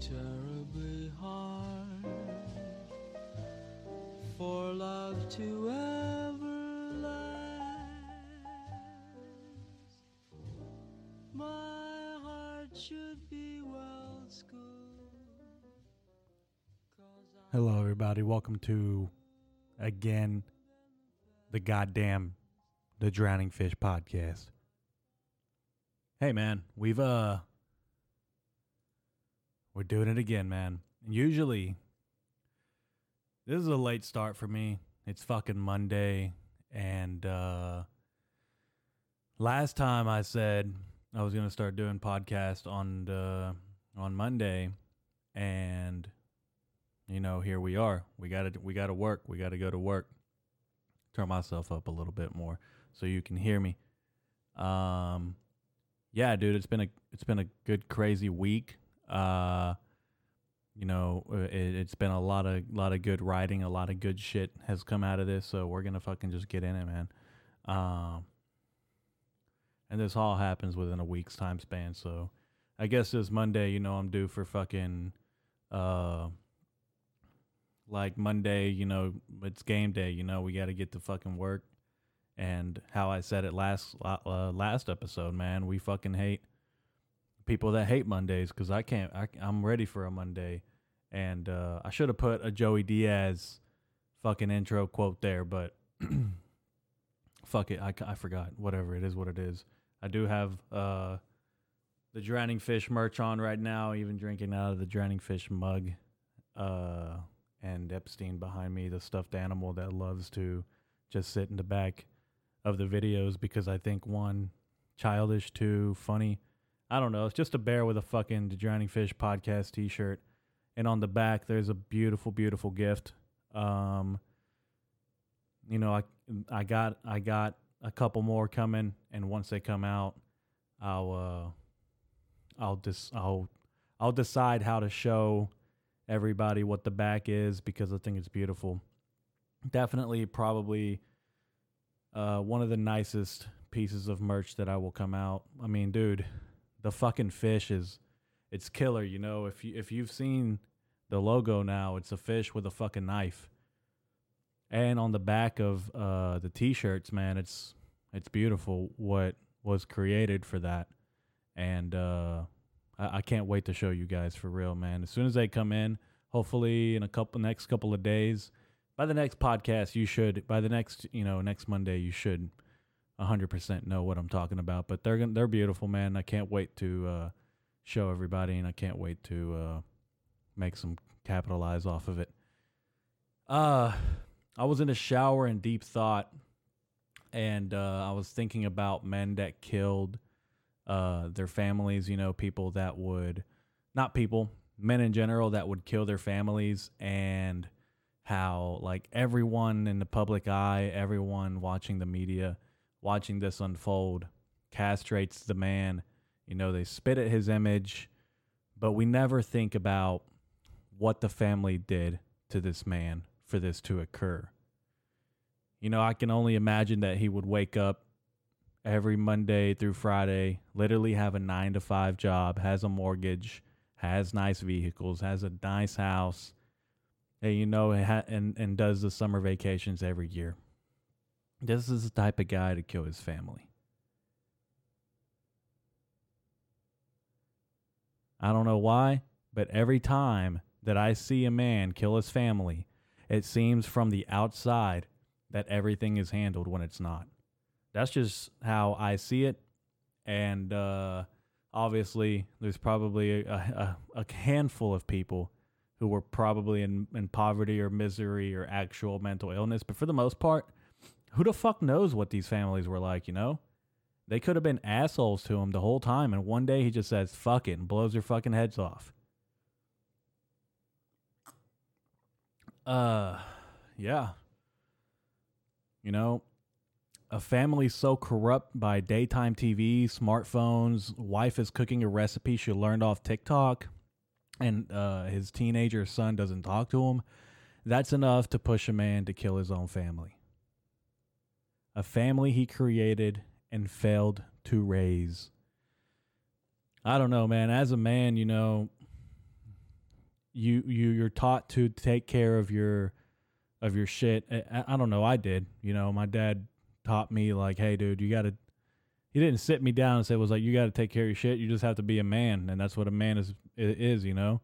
terribly hard for love to ever last. My heart should be well schooled. Hello, everybody. Welcome to again the goddamn the Drowning Fish podcast. Hey, man, we've uh we're doing it again, man. Usually, this is a late start for me. It's fucking Monday, and uh last time I said I was gonna start doing podcast on the on Monday, and you know, here we are. We got to we got to work. We got to go to work. Turn myself up a little bit more so you can hear me. Um yeah, dude, it's been a it's been a good crazy week. Uh you know, it, it's been a lot of lot of good writing, a lot of good shit has come out of this, so we're to fucking just get in it, man. Um and this all happens within a week's time span, so I guess this Monday, you know, I'm due for fucking uh like Monday, you know, it's game day. You know, we got to get to fucking work. And how I said it last uh, last episode, man, we fucking hate people that hate Mondays because I can't. I, I'm ready for a Monday, and uh, I should have put a Joey Diaz fucking intro quote there, but fuck it, I, I forgot. Whatever it is, what it is. I do have uh, the drowning fish merch on right now. Even drinking out of the drowning fish mug. Uh, and Epstein behind me, the stuffed animal that loves to just sit in the back of the videos because I think one, childish, two, funny. I don't know. It's just a bear with a fucking The Drowning Fish podcast t shirt. And on the back, there's a beautiful, beautiful gift. Um, you know, I I got I got a couple more coming, and once they come out, I'll uh, I'll dis I'll I'll decide how to show everybody what the back is because I think it's beautiful. Definitely, probably uh, one of the nicest pieces of merch that I will come out. I mean, dude, the fucking fish is it's killer. You know, if you if you've seen the logo now, it's a fish with a fucking knife. And on the back of uh, the t-shirts, man, it's it's beautiful what was created for that, and uh, I, I can't wait to show you guys for real, man. As soon as they come in, hopefully in a couple next couple of days, by the next podcast, you should by the next you know next Monday you should hundred percent know what I'm talking about. But they're they're beautiful, man. I can't wait to uh, show everybody, and I can't wait to uh, make some capitalize off of it. Uh, I was in a shower in deep thought, and uh, I was thinking about men that killed uh, their families. You know, people that would not people, men in general that would kill their families, and how like everyone in the public eye, everyone watching the media, watching this unfold, castrates the man. You know, they spit at his image, but we never think about what the family did to this man for this to occur. You know, I can only imagine that he would wake up every Monday through Friday, literally have a nine to five job, has a mortgage, has nice vehicles, has a nice house, and you know, and and does the summer vacations every year. This is the type of guy to kill his family. I don't know why, but every time that I see a man kill his family, it seems from the outside that everything is handled when it's not. That's just how I see it. And uh, obviously, there's probably a, a, a handful of people who were probably in, in poverty or misery or actual mental illness. But for the most part, who the fuck knows what these families were like, you know? They could have been assholes to him the whole time, and one day he just says, fuck it, and blows their fucking heads off. Uh, yeah. You know, a family so corrupt by daytime TV, smartphones, wife is cooking a recipe she learned off TikTok, and uh, his teenager son doesn't talk to him. That's enough to push a man to kill his own family. A family he created and failed to raise. I don't know, man. As a man, you know, you you you're taught to take care of your of your shit. I, I don't know. I did. You know, my dad taught me like, hey, dude, you got to. He didn't sit me down and say, "Was like you got to take care of your shit. You just have to be a man, and that's what a man is is." You know,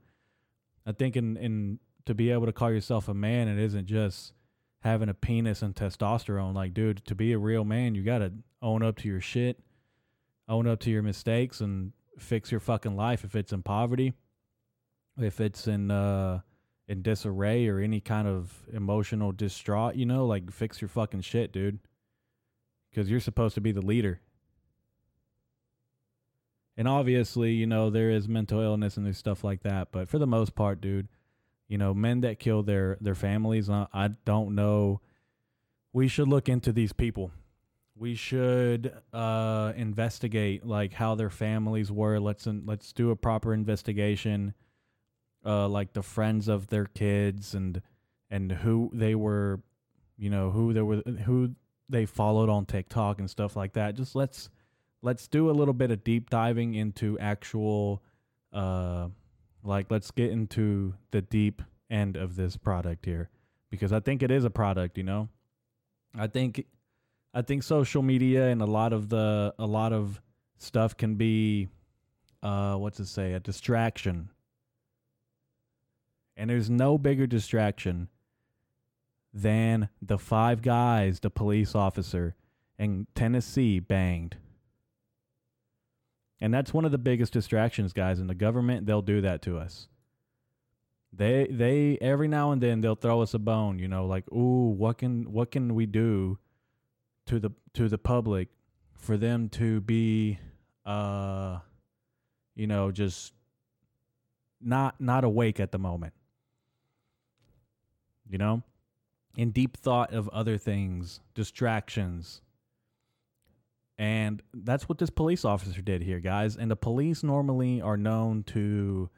I think in in to be able to call yourself a man, it isn't just having a penis and testosterone. Like, dude, to be a real man, you got to own up to your shit, own up to your mistakes, and fix your fucking life. If it's in poverty, if it's in uh in disarray or any kind of emotional distraught, you know, like fix your fucking shit, dude. Because you're supposed to be the leader. And obviously, you know, there is mental illness and there's stuff like that. But for the most part, dude, you know, men that kill their their families, uh, I don't know. We should look into these people. We should uh, investigate like how their families were. Let's let's do a proper investigation uh, like the friends of their kids and and who they were, you know, who they were, who they followed on TikTok and stuff like that. Just let's let's do a little bit of deep diving into actual, uh, like let's get into the deep end of this product here because I think it is a product. You know, I think I think social media and a lot of the a lot of stuff can be, uh, what's it say, a distraction and there's no bigger distraction than the five guys the police officer in Tennessee banged. And that's one of the biggest distractions, guys. In the government, they'll do that to us. They they every now and then they'll throw us a bone, you know, like, ooh, what can what can we do to the to the public for them to be uh you know, just not not awake at the moment you know, in deep thought of other things, distractions. And that's what this police officer did here, guys. And the police normally are known to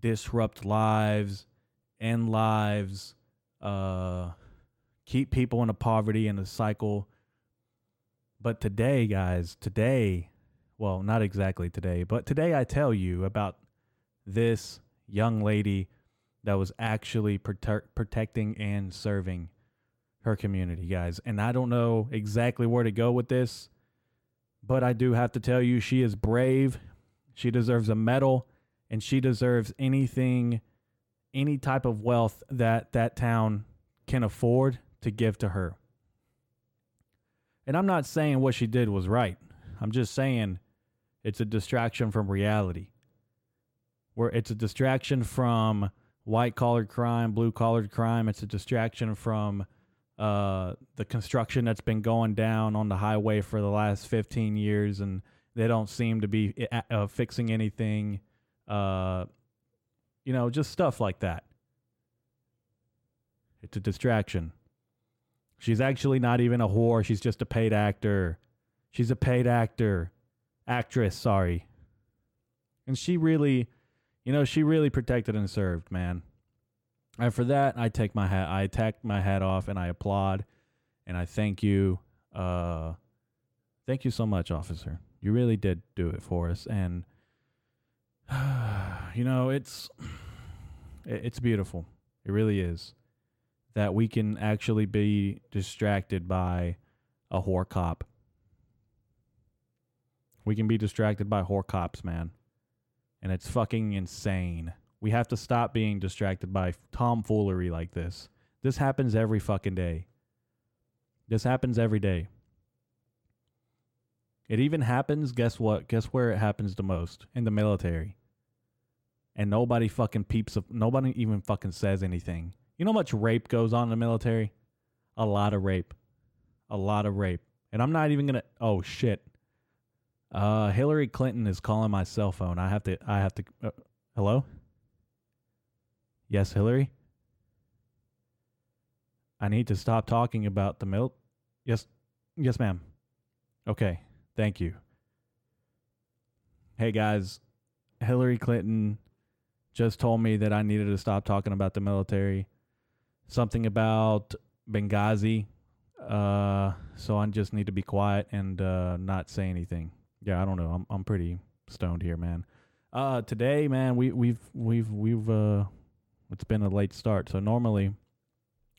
disrupt lives, end lives, uh, keep people in a poverty and a cycle. But today, guys, today, well, not exactly today, but today I tell you about this young lady that was actually prote- protecting and serving her community, guys. And I don't know exactly where to go with this, but I do have to tell you, she is brave. She deserves a medal, and she deserves anything, any type of wealth that that town can afford to give to her. And I'm not saying what she did was right. I'm just saying it's a distraction from reality. Where it's a distraction from white collared crime, blue collared crime. It's a distraction from uh, the construction that's been going down on the highway for the last 15 years, and they don't seem to be uh, uh, fixing anything. Uh, you know, just stuff like that. It's a distraction. She's actually not even a whore. She's just a paid actor. She's a paid actor. Actress, sorry. And she really you know, she really protected and served, man. And for that, I take my hat, I take my hat off, and I applaud, and I thank you. Uh, thank you so much, officer. You really did do it for us, and you know, it's it's beautiful. It really is that we can actually be distracted by a whore cop. We can be distracted by whore cops, man and it's fucking insane. We have to stop being distracted by tomfoolery like this. This happens every fucking day. This happens every day. It even happens, guess what? Guess where it happens the most? In the military. And nobody fucking peeps, nobody even fucking says anything. You know how much rape goes on in the military? A lot of rape. A lot of rape. And I'm not even gonna, oh shit. Uh, Hillary Clinton is calling my cell phone. I have to. I have to. Uh, hello. Yes, Hillary. I need to stop talking about the milk. Yes, yes, ma'am. Okay, thank you. Hey guys, Hillary Clinton just told me that I needed to stop talking about the military. Something about Benghazi. Uh, so I just need to be quiet and uh, not say anything yeah, I don't know. I'm I'm pretty stoned here, man. Uh, today, man, we we've we've we've uh, it's been a late start. So normally,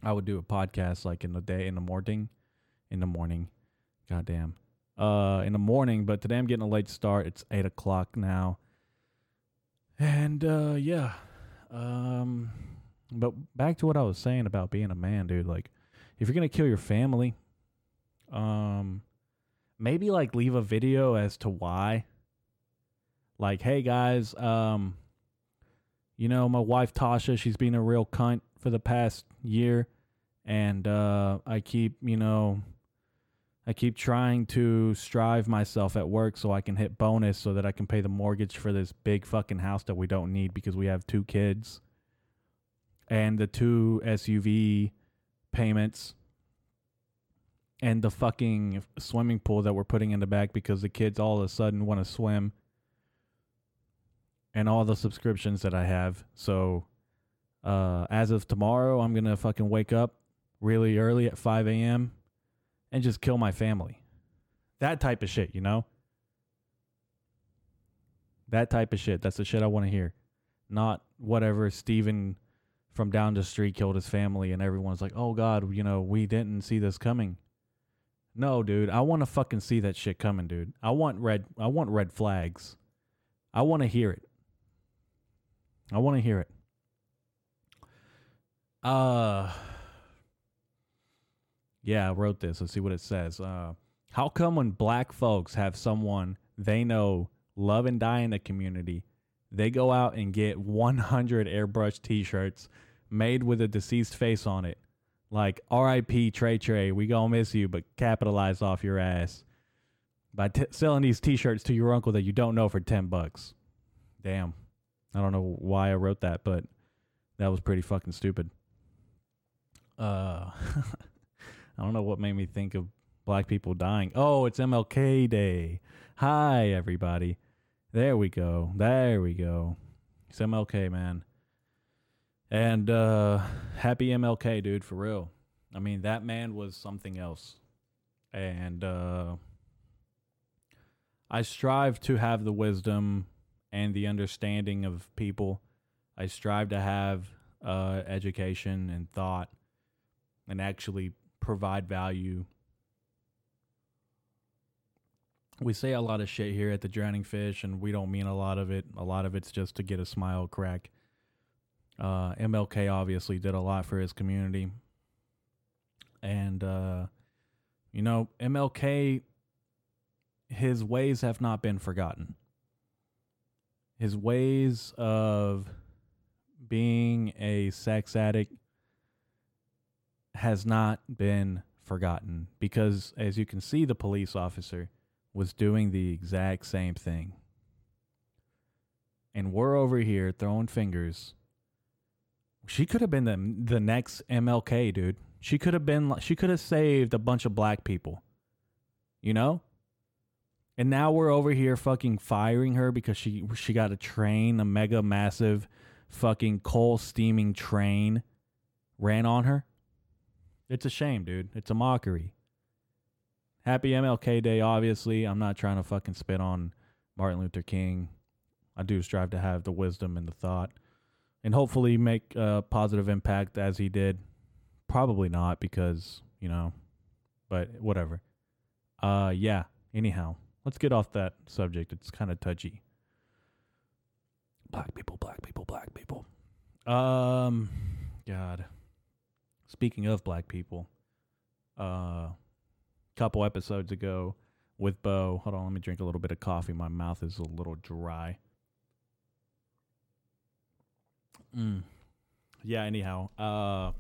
I would do a podcast like in the day in the morning, in the morning. Goddamn. Uh, in the morning, but today I'm getting a late start. It's eight o'clock now, and uh, yeah. Um, but back to what I was saying about being a man, dude. Like, if you're gonna kill your family, um, maybe like leave a video as to why. Like, hey guys, um, you know, my wife Tasha, she's been a real cunt for the past year, and uh, I keep, you know, I keep trying to strive myself at work so I can hit bonus so that I can pay the mortgage for this big fucking house that we don't need because we have two kids and the two SUV payments and the fucking swimming pool that we're putting in the back because the kids all of a sudden want to swim and all the subscriptions that I have. So uh, as of tomorrow, I'm gonna fucking wake up really early at 5 a.m. and just kill my family. That type of shit, you know. That type of shit. That's the shit I want to hear. Not whatever Steven from down the street killed his family and everyone's like, "Oh god, you know, we didn't see this coming." No, dude, I want to fucking see that shit coming, dude. I want red I want red flags. I want to hear it. I want to hear it. Uh Yeah, I wrote this. Let's see what it says. Uh how come when black folks have someone they know love and die in the community, they go out and get 100 airbrush t-shirts made with a deceased face on it? Like R.I.P. Trey Trey, we gonna miss you, but capitalize off your ass by t- selling these T-shirts to your uncle that you don't know for ten bucks. Damn, I don't know why I wrote that, but that was pretty fucking stupid. Uh, I don't know what made me think of black people dying. Oh, it's MLK Day. Hi, everybody. There we go. There we go. It's MLK, man. And uh happy MLK, dude, for real. I mean, that man was something else. And uh I strive to have the wisdom and the understanding of people. I strive to have uh education and thought and actually provide value. We say a lot of shit here at the Drowning Fish, and we don't mean a lot of it. A lot of it's just to get a smile crack. Uh, MLK obviously did a lot for his community. And, uh, you know, MLK, his ways have not been forgotten. His ways of being a sex addict has not been forgotten because, as you can see, the police officer was doing the exact same thing. And we're over here throwing fingers she could have been the the next MLK, dude. She could have been she could have saved a bunch of black people. You know? And now we're over here fucking firing her because she she got a train, a mega massive fucking coal steaming train ran on her. It's a shame, dude. It's a mockery. Happy MLK Day, obviously. I'm not trying to fucking spit on Martin Luther King. I do strive to have the wisdom and the thought and hopefully make a positive impact as he did. Probably not because, you know, but whatever. Uh yeah, anyhow, let's get off that subject. It's kind of touchy. Black people, black people, black people. Um god. Speaking of black people, uh couple episodes ago with Bo. Hold on, let me drink a little bit of coffee. My mouth is a little dry. Mm. Yeah. Anyhow, uh,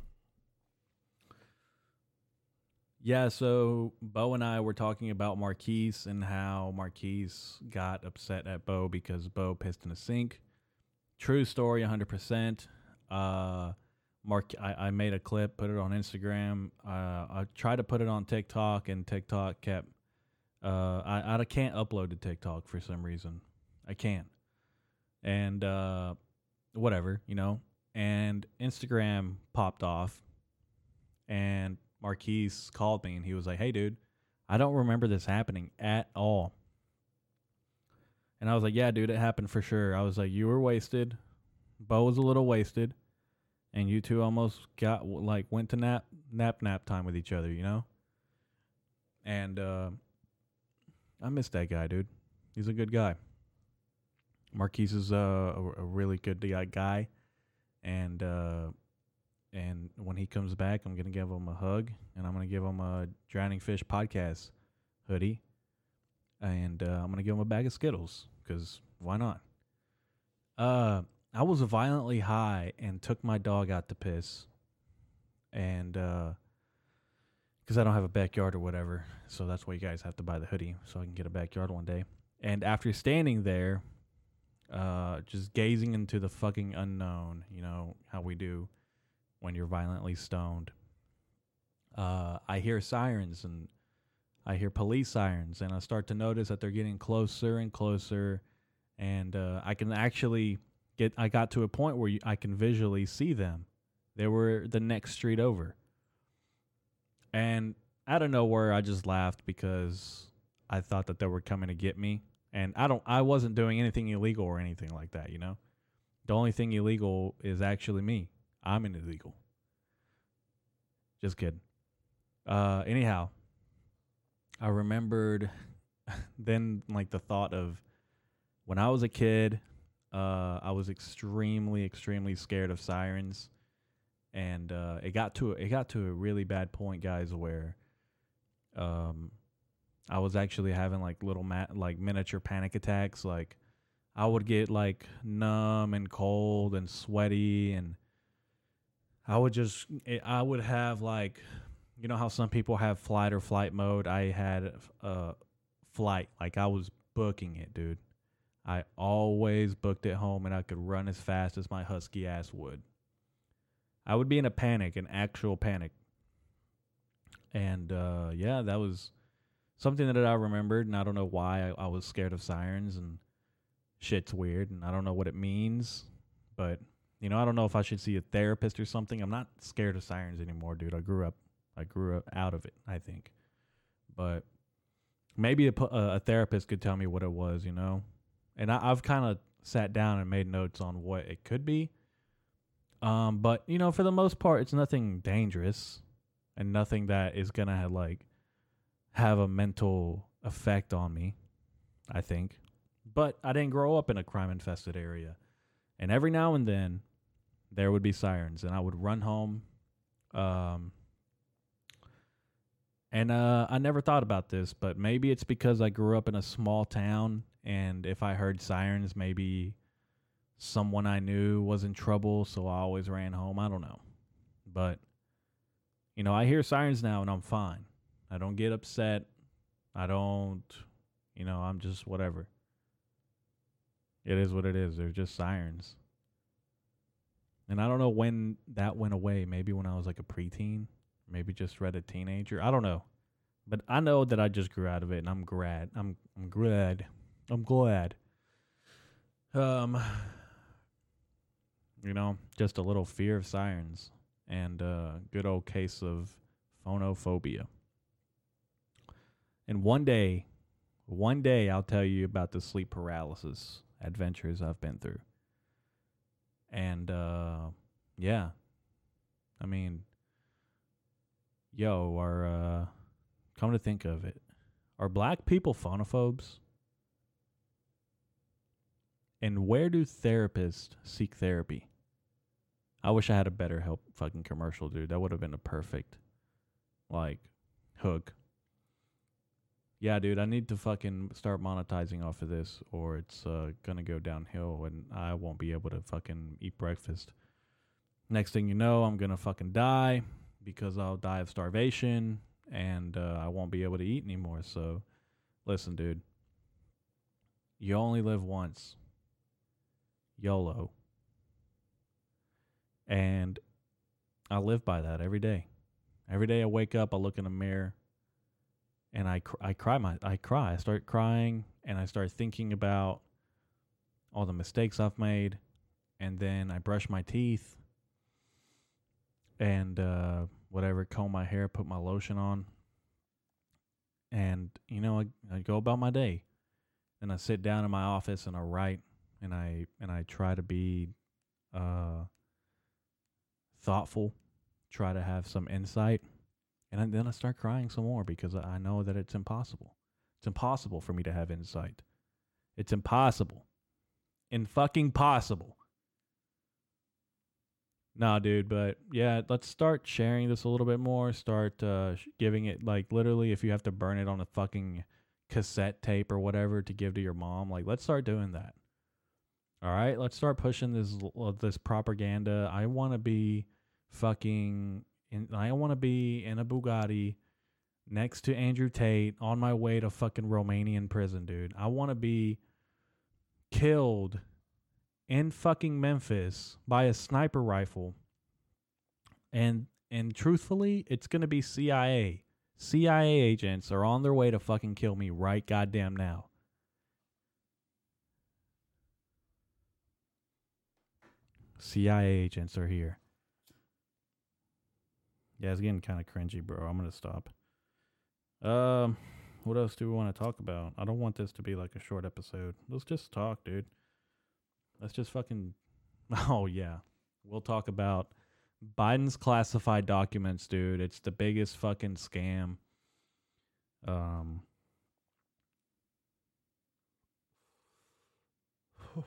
yeah. So Bo and I were talking about Marquise and how Marquise got upset at Bo because Bo pissed in a sink. True story, hundred percent. Uh, Mark, I, I made a clip, put it on Instagram. Uh, I tried to put it on TikTok, and TikTok kept. Uh, I I can't upload to TikTok for some reason. I can't, and uh, whatever, you know. And Instagram popped off, and Marquise called me and he was like, "Hey, dude, I don't remember this happening at all." And I was like, yeah, dude, it happened for sure. I was like, you were wasted. Bo was a little wasted. And you two almost got, like, went to nap, nap, nap time with each other, you know? And uh, I miss that guy, dude. He's a good guy. Marquise is uh, a, a really good guy. And, uh, and when he comes back, I'm gonna give him a hug, and I'm gonna give him a Drowning Fish podcast hoodie, and uh, I'm gonna give him a bag of Skittles because why not? Uh, I was violently high and took my dog out to piss, and because uh, I don't have a backyard or whatever, so that's why you guys have to buy the hoodie so I can get a backyard one day. And after standing there, uh, just gazing into the fucking unknown, you know how we do when you're violently stoned. Uh, I hear sirens and I hear police sirens, and I start to notice that they're getting closer and closer, and uh, I can actually get. I got to a point where you, I can visually see them. They were the next street over, and out of nowhere, I just laughed because I thought that they were coming to get me, and I don't. I wasn't doing anything illegal or anything like that. You know, the only thing illegal is actually me. I'm an illegal. Just kidding. Uh, anyhow, I remembered then like the thought of when I was a kid, uh, I was extremely, extremely scared of sirens, and uh, it got to it got to a really bad point, guys, where um, I was actually having like little mat like miniature panic attacks. Like I would get like numb and cold and sweaty, and I would just I would have like you know how some people have flight or flight mode. I had a flight, like I was booking it, dude. I always booked it home, and I could run as fast as my husky ass would. I would be in a panic, an actual panic, and uh, yeah, that was something that I remembered, and I don't know why I, I was scared of sirens and shit's weird, and I don't know what it means, but you know, I don't know if I should see a therapist or something. I'm not scared of sirens anymore, dude. I grew up I grew up out of it, I think. But maybe a, a therapist could tell me what it was, you know? And I, have kind of sat down and made notes on what it could be. Um, but, you know, for the most part, it's nothing dangerous and nothing that is going to like have a mental effect on me, I think. But I didn't grow up in a crime infested area. And every now and then, there would be sirens, and I would run home. Um, and uh, I never thought about this, but maybe it's because I grew up in a small town, and if I heard sirens, maybe someone I knew was in trouble, so I always ran home. I don't know. But, you know, I hear sirens now, and I'm fine. I don't get upset. I don't, you know, I'm just whatever. It is what it is. They're just sirens. And I don't know when that went away. Maybe when I was like a preteen maybe just read a teenager. I don't know. But I know that I just grew out of it and I'm glad. I'm I'm glad. I'm glad. Um you know, just a little fear of sirens and a good old case of phonophobia. And one day, one day I'll tell you about the sleep paralysis adventures I've been through. And uh yeah. I mean, yo, are uh, come to think of it, are black people phonophobes? And where do therapists seek therapy? I wish I had a BetterHelp fucking commercial, dude. That would have been a perfect like hook. Yeah, dude, I need to fucking start monetizing off of this or it's uh, gonna go downhill and I won't be able to fucking eat breakfast. Next thing you know, I'm gonna fucking die because I'll die of starvation and uh, I won't be able to eat anymore. So, listen, dude, you only live once. YOLO. And I live by that every day. Every day I wake up, I look in the mirror, and I cr- I cry my I cry. I start crying, and I start thinking about all the mistakes I've made, and then I brush my teeth, and uh, whatever, comb my hair, put my lotion on, and you know, I, I go about my day. and I sit down in my office and I write and I and I try to be uh thoughtful, try to have some insight, and then I start crying some more because I know that it's impossible. It's impossible for me to have insight. It's impossible. In fucking possible. Nah, dude, but yeah, let's start sharing this a little bit more. Start uh, giving it like literally, if you have to burn it on a fucking cassette tape or whatever to give to your mom, like let's start doing that. All right, let's start pushing this this propaganda. I want to be fucking. In, I want to be in a Bugatti next to Andrew Tate on my way to fucking Romanian prison, dude. I want to be killed in fucking Memphis by a sniper rifle. And and truthfully, it's going to be CIA. CIA agents are on their way to fucking kill me right goddamn now. CIA agents are here. Yeah, it's getting kind of cringy, bro. I'm to stop. Um, what else do we want to talk about? I don't want this to be like a short episode. Let's just talk, dude. Let's just fucking. Oh, yeah. We'll talk about Biden's classified documents, dude. It's the biggest fucking scam. Um.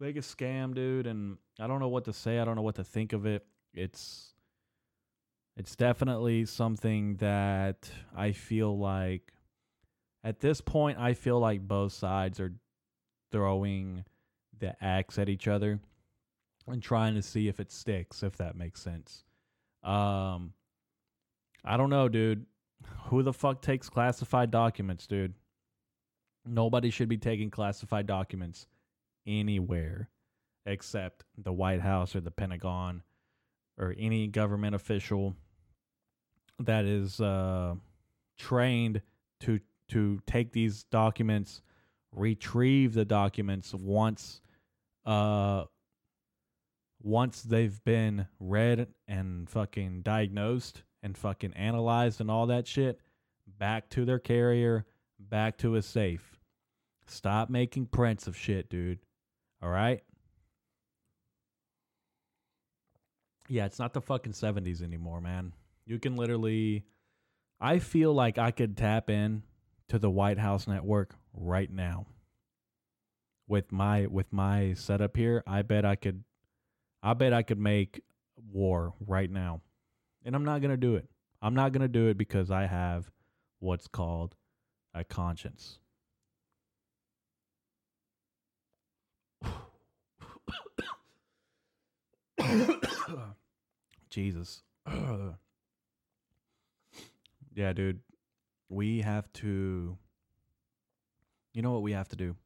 biggest scam, dude, and I don't know what to say. I don't know what to think of it. It's it's definitely something that I feel like at this point I feel like both sides are throwing the axe at each other and trying to see if it sticks, if that makes sense. Um I don't know, dude. Who the fuck takes classified documents, dude? Nobody should be taking classified documents anywhere except the White House or the Pentagon or any government official that is uh, trained to to take these documents, retrieve the documents once uh once they've been read and fucking diagnosed and fucking analyzed and all that shit, back to their carrier, back to a safe. Stop making prints of shit, dude. All right? Yeah, it's not the fucking 70s anymore, man. You can literally I feel like I could tap in to the White House network right now. With my with my setup here, I bet I could I bet I could make war right now. And I'm not going to do it. I'm not going to do it because I have what's called a conscience. Jesus. yeah, dude. We have to. You know what we have to do?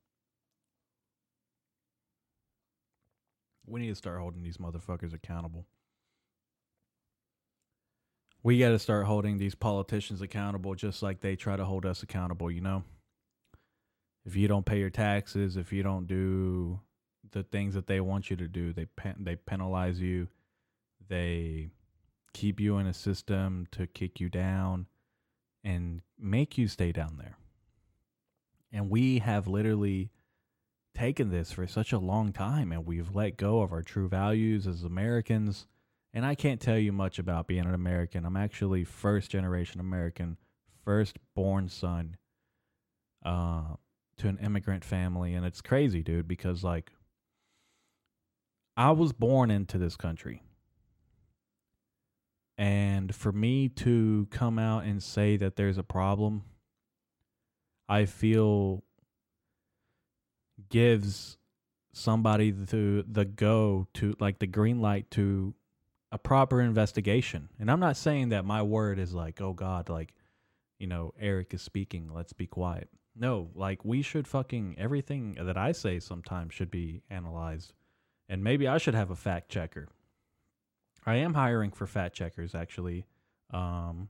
We need to start holding these motherfuckers accountable. We got to start holding these politicians accountable just like they try to hold us accountable, you know? If you don't pay your taxes, if you don't do the things that they want you to do, they pen- they penalize you. They keep you in a system to kick you down and make you stay down there. And we have literally taken this for such a long time and we've let go of our true values as Americans. And I can't tell you much about being an American. I'm actually first generation American, first born son uh, to an immigrant family. And it's crazy, dude, because like I was born into this country. And for me to come out and say that there's a problem, I feel gives somebody the the go to like the green light to a proper investigation. And I'm not saying that my word is like, oh God, like, you know, Eric is speaking, let's be quiet. No, like we should fucking everything that I say sometimes should be analyzed. And maybe I should have a fact checker. I am hiring for fact checkers actually. Um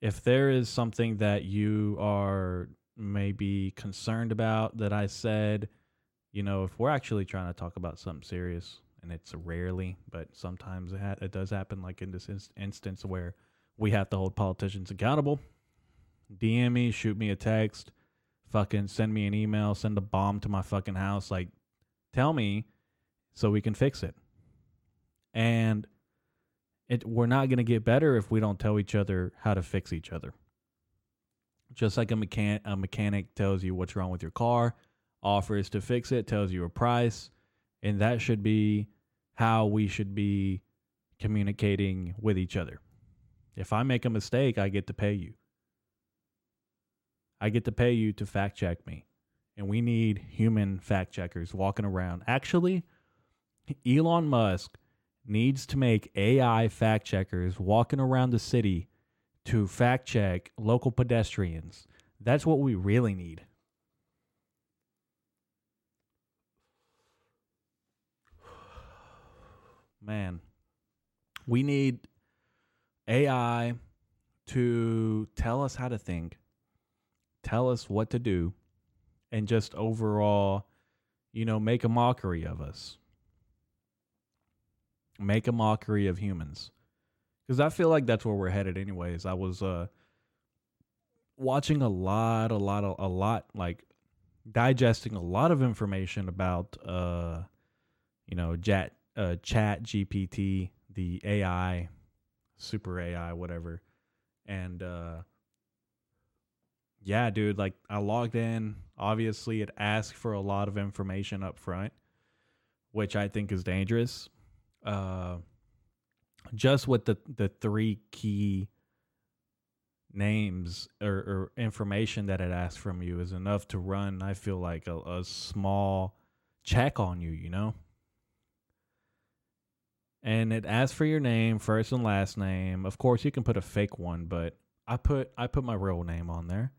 if there is something that you are maybe concerned about that I said, you know, if we're actually trying to talk about something serious, and it's rarely, but sometimes it, ha- it does happen, like in this in- instance where we have to hold politicians accountable. DM me, shoot me a text, fucking send me an email, send a bomb to my fucking house. Like, tell me so we can fix it. And it we're not going to get better if we don't tell each other how to fix each other. Just like a a mechanic tells you what's wrong with your car, offers to fix it, tells you a price, and that should be how we should be communicating with each other. If I make a mistake, I get to pay you. I get to pay you to fact check me. And we need human fact checkers walking around. Actually, Elon Musk needs to make AI fact checkers walking around the city to fact check local pedestrians. That's what we really need. Man, we need AI to tell us how to think, tell us what to do, and just overall, you know, make a mockery of us. Make a mockery of humans. Because I feel like that's where we're headed, anyways. I was uh, watching a lot, a lot, a lot, like digesting a lot of information about, uh, you know, Chat, uh, Chat GPT, the AI super AI, whatever. And uh yeah, dude, like I logged in. Obviously, it asked for a lot of information up front, which I think is dangerous. Uh just with the the three key names or, or information that it asks from you is enough to run i feel like a, a small check on you you know and it asks for your name, first and last name. Of course, you can put a fake one, but I put I put my real name on there.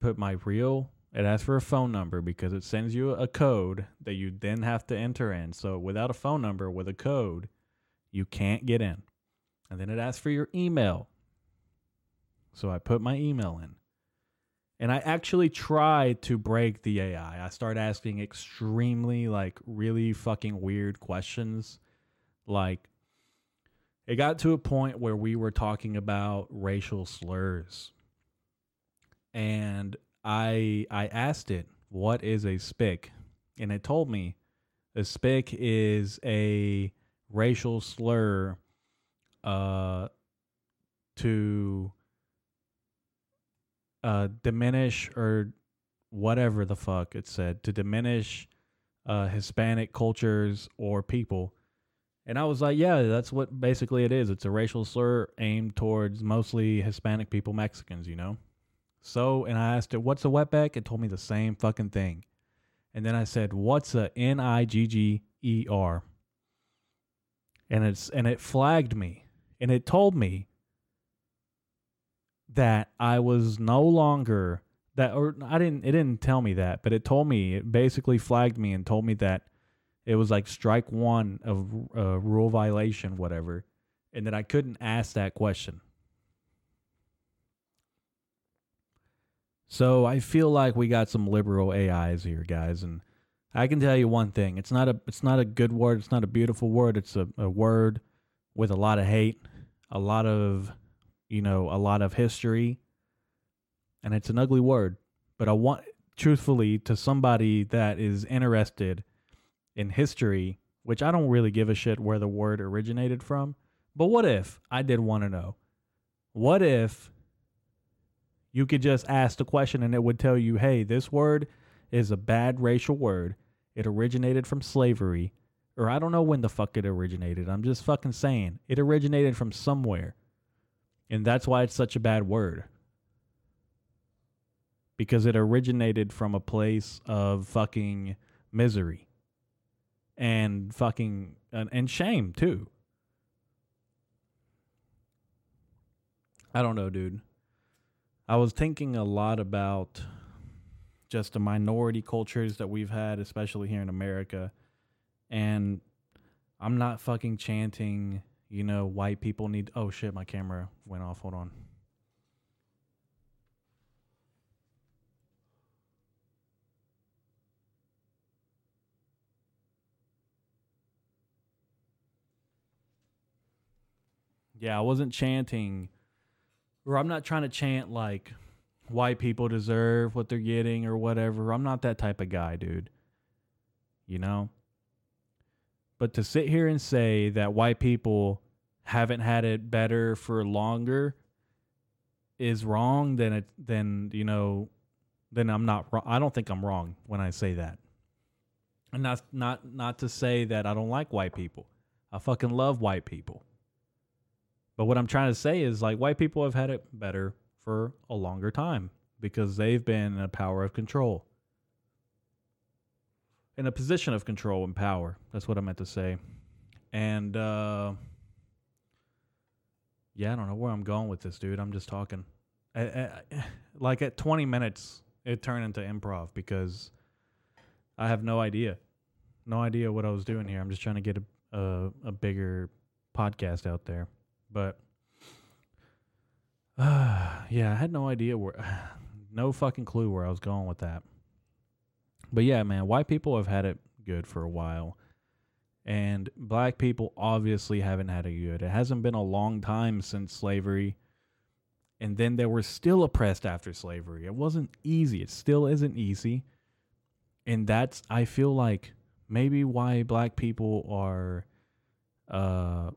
Put my real. It asks for a phone number because it sends you a code that you then have to enter in. So without a phone number with a code, you can't get in. And then it asks for your email. So I put my email in. And I actually tried to break the AI. I started asking extremely like really fucking weird questions like, it got to a point where we were talking about racial slurs. And I I asked it, what is a spic, And it told me a spic is a racial slur uh to uh diminish or whatever the fuck it said to diminish uh Hispanic cultures or people and I was like, yeah, that's what basically it is. It's a racial slur aimed towards mostly Hispanic people, Mexicans, you know? So, and I asked it, what's a wetback? It told me the same fucking thing. And then I said, what's a N I G G E R? And it's and it flagged me. And it told me that I was no longer that or I didn't it didn't tell me that, but it told me it basically flagged me and told me that it was like strike one of uh, rule violation, whatever, and that I couldn't ask that question. So I feel like we got some liberal AIs here, guys, and I can tell you one thing: it's not a it's not a good word. It's not a beautiful word. It's a, a word with a lot of hate, a lot of you know, a lot of history, and it's an ugly word. But I want, truthfully, to somebody that is interested in history, which I don't really give a shit where the word originated from. But what if I did want to know? What if you could just ask the question and it would tell you, hey, this word is a bad racial word. It originated from slavery. Or I don't know when the fuck it originated. I'm just fucking saying. It originated from somewhere. And that's why it's such a bad word. Because it originated from a place of fucking misery and fucking and, and shame too. I don't know, dude. I was thinking a lot about just the minority cultures that we've had, especially here in America. And I'm not fucking chanting, you know, white people need. Oh shit, my camera went off. Hold on. Yeah, I wasn't chanting, or I'm not trying to chant like white people deserve what they're getting or whatever. I'm not that type of guy, dude. You know? But to sit here and say that white people haven't had it better for longer is wrong, then it then, you know, then I'm not wrong. I don't think I'm wrong when I say that. And not not not to say that I don't like white people. I fucking love white people. But what I'm trying to say is like white people have had it better for a longer time because they've been in a power of control. In a position of control and power. That's what I meant to say. And uh yeah, I don't know where I'm going with this, dude. I'm just talking. I, I, like at 20 minutes, it turned into improv because I have no idea, no idea what I was doing here. I'm just trying to get a a, a bigger podcast out there, but uh, yeah, I had no idea where, no fucking clue where I was going with that. But yeah, man, white people have had it good for a while. And black people obviously haven't had it good. It hasn't been a long time since slavery. And then they were still oppressed after slavery. It wasn't easy. It still isn't easy. And that's, I feel like, maybe why black people are, uh,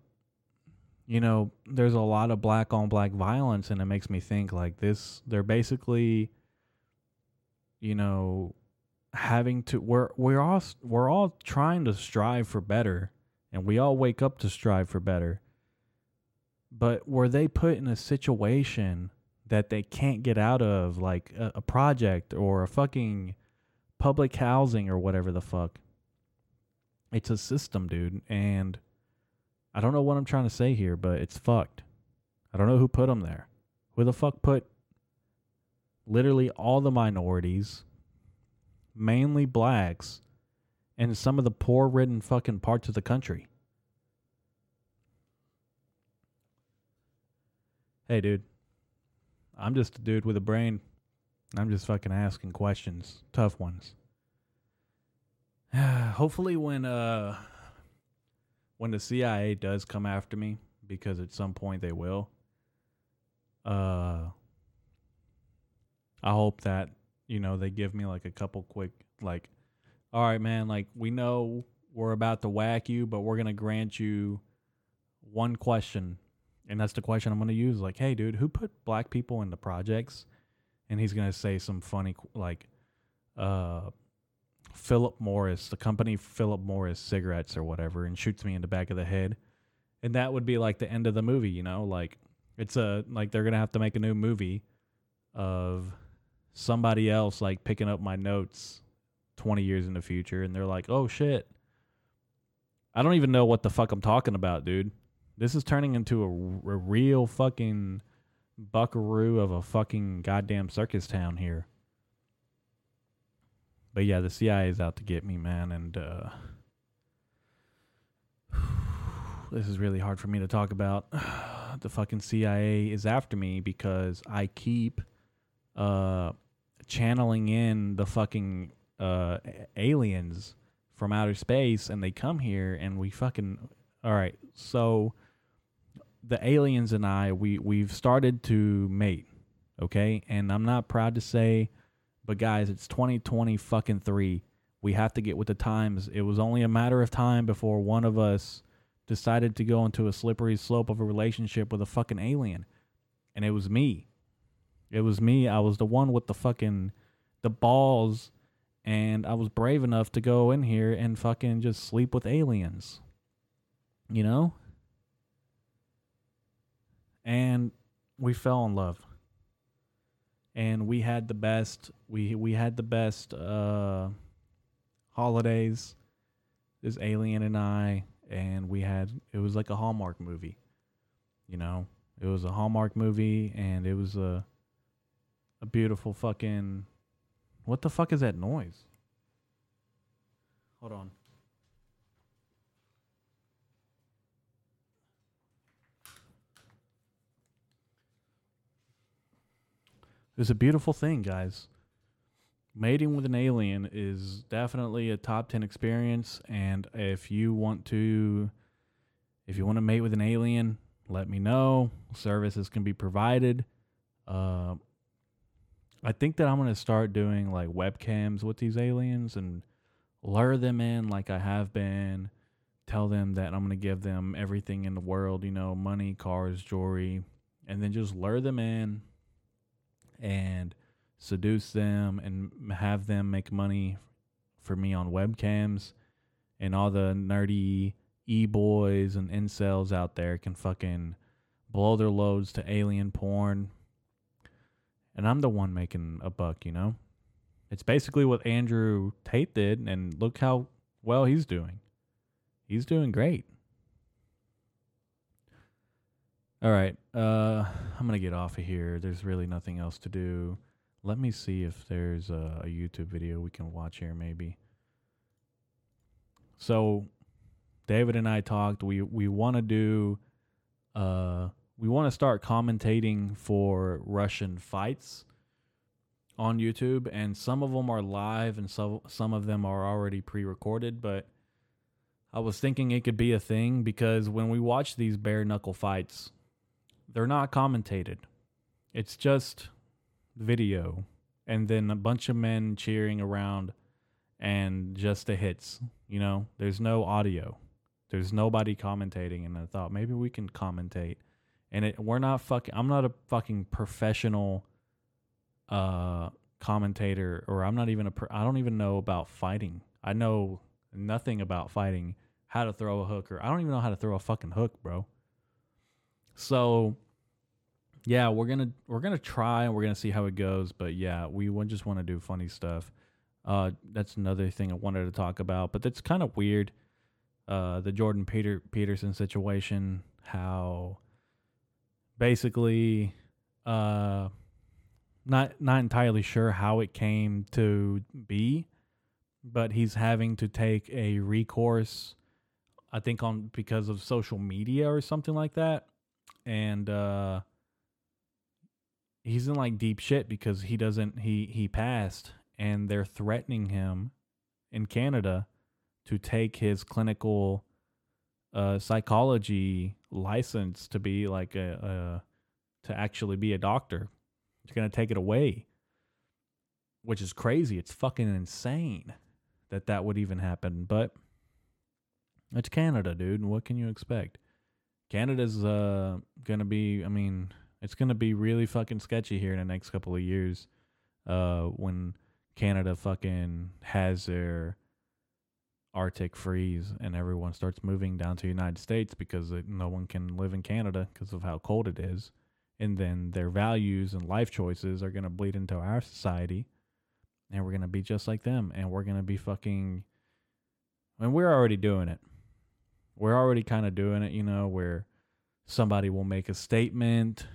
you know, there's a lot of black on black violence. And it makes me think like this, they're basically, you know, having to we're we're all we're all trying to strive for better and we all wake up to strive for better but were they put in a situation that they can't get out of like a, a project or a fucking public housing or whatever the fuck it's a system dude and i don't know what i'm trying to say here but it's fucked i don't know who put them there who the fuck put literally all the minorities mainly blacks, in some of the poor ridden fucking parts of the country. Hey, dude. I'm just a dude with a brain. I'm just fucking asking questions, tough ones. Hopefully, when uh, when the CIA does come after me, because at some point they will, uh, I hope that you know, they give me like a couple quick like all right, man, like we know we're about to whack you, but we're going to grant you one question. And that's the question I'm going to use like, "Hey, dude, who put black people in the projects?" And he's going to say some funny like uh Philip Morris, the company Philip Morris cigarettes or whatever, and shoots me in the back of the head. And that would be like the end of the movie, you know? Like it's a like they're gonna have to make a new movie of somebody else like picking up my notes 20 years in the future and they're like, "Oh shit. I don't even know what the fuck I'm talking about, dude. This is turning into a, a real fucking buckaroo of a fucking goddamn circus town here." But yeah, the CIA is out to get me, man, and uh this is really hard for me to talk about. the fucking CIA is after me because I keep uh channeling in the fucking uh, aliens from outer space and they come here and we fucking all right so the aliens and i we we've started to mate okay and i'm not proud to say but guys it's 2020 fucking 3 we have to get with the times it was only a matter of time before one of us decided to go into a slippery slope of a relationship with a fucking alien and it was me it was me. I was the one with the fucking the balls and I was brave enough to go in here and fucking just sleep with aliens. You know? And we fell in love. And we had the best we we had the best uh holidays. This alien and I and we had it was like a Hallmark movie. You know? It was a Hallmark movie and it was a a beautiful fucking. What the fuck is that noise? Hold on. It's a beautiful thing, guys. Mating with an alien is definitely a top 10 experience and if you want to if you want to mate with an alien, let me know. Services can be provided. Uh, I think that I'm gonna start doing like webcams with these aliens and lure them in like I have been. Tell them that I'm gonna give them everything in the world, you know, money, cars, jewelry, and then just lure them in and seduce them and have them make money for me on webcams and all the nerdy e-boys and incels out there can fucking blow their loads to alien porn and I'm the one making a buck, you know? It's basically what Andrew Tate did, and look how well he's doing. He's doing great. All right, uh, I'm gonna get off of here. There's really nothing else to do. Let me see if there's a, a YouTube video we can watch here, maybe. So, David and I talked. We we want to do uh we want to start commentating for Russian fights on YouTube, and some of them are live, and some some of them are already pre-recorded. But I was thinking it could be a thing because when we watch these bare knuckle fights, they're not commentated. It's just video, and then a bunch of men cheering around, and just the hits. You know, there's no audio. There's nobody commentating, and I thought maybe we can commentate and it we're not fucking I'm not a fucking professional uh commentator or I'm not even a I don't even know about fighting. I know nothing about fighting, how to throw a hook or I don't even know how to throw a fucking hook, bro. So yeah, we're to we're to try and we're to see how it goes, but yeah, we just want to do funny stuff. Uh that's another thing I wanted to talk about, but that's kind of weird. Uh the Jordan Peter Peterson situation, how basically uh not not entirely sure how it came to be but he's having to take a recourse i think on because of social media or something like that and uh he's in like deep shit because he doesn't he he passed and they're threatening him in Canada to take his clinical uh, psychology license to be like a, a to actually be a doctor. They're gonna take it away, which is crazy. It's fucking insane that that would even happen. But it's Canada, dude. What can you expect? Canada's uh gonna be. I mean, it's gonna be really fucking sketchy here in the next couple of years. Uh, when Canada fucking has their Arctic freeze and everyone starts moving down to the United States because it, no one can live in Canada because of how cold it is. And then their values and life choices are to bleed into our society. And we're to be just like them. And we're to be fucking. Mean, we're already doing it. We're already kind of doing it, you know, where somebody will make a statement,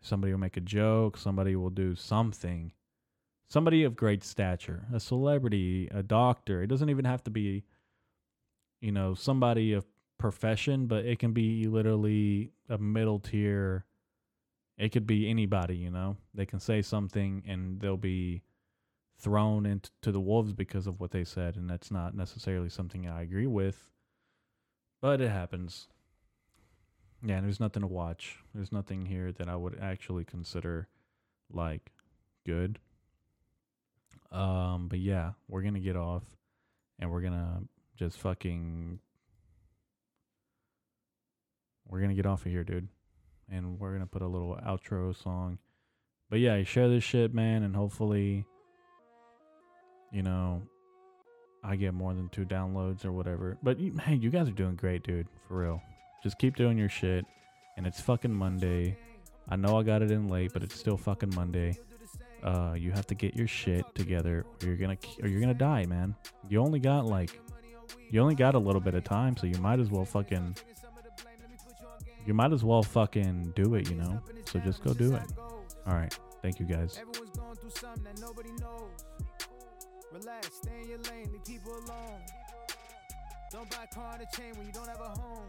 somebody will make a joke, somebody will do something somebody of great stature, a celebrity, a doctor. It doesn't even have to be, you know, somebody of profession, but it can be literally a middle tier. It could be anybody, you know. They can say something and they'll be thrown into the wolves because of what they said, and that's not necessarily something I agree with. But it happens. Yeah, there's nothing to watch. There's nothing here that I would actually consider like good. Um, but yeah, we're gonna get off, and we're gonna just fucking. We're gonna get off of here, dude, and we're gonna put a little outro song. But yeah, share this shit, man, and hopefully, you know, I get more than two downloads or whatever. But hey, you guys are doing great, dude. For real. Just keep doing your shit. And it's fucking Monday. I know I got it in late, but it's still fucking Monday uh, you have to get your shit together or you're gonna or you're gonna die man you only got like you only got a little bit of time so you might as well fucking you might as well fucking do it you know so just go do it all right thank you guys Relax, stay in your lane, leave people alone. Don't buy a car on a chain when you don't have a home.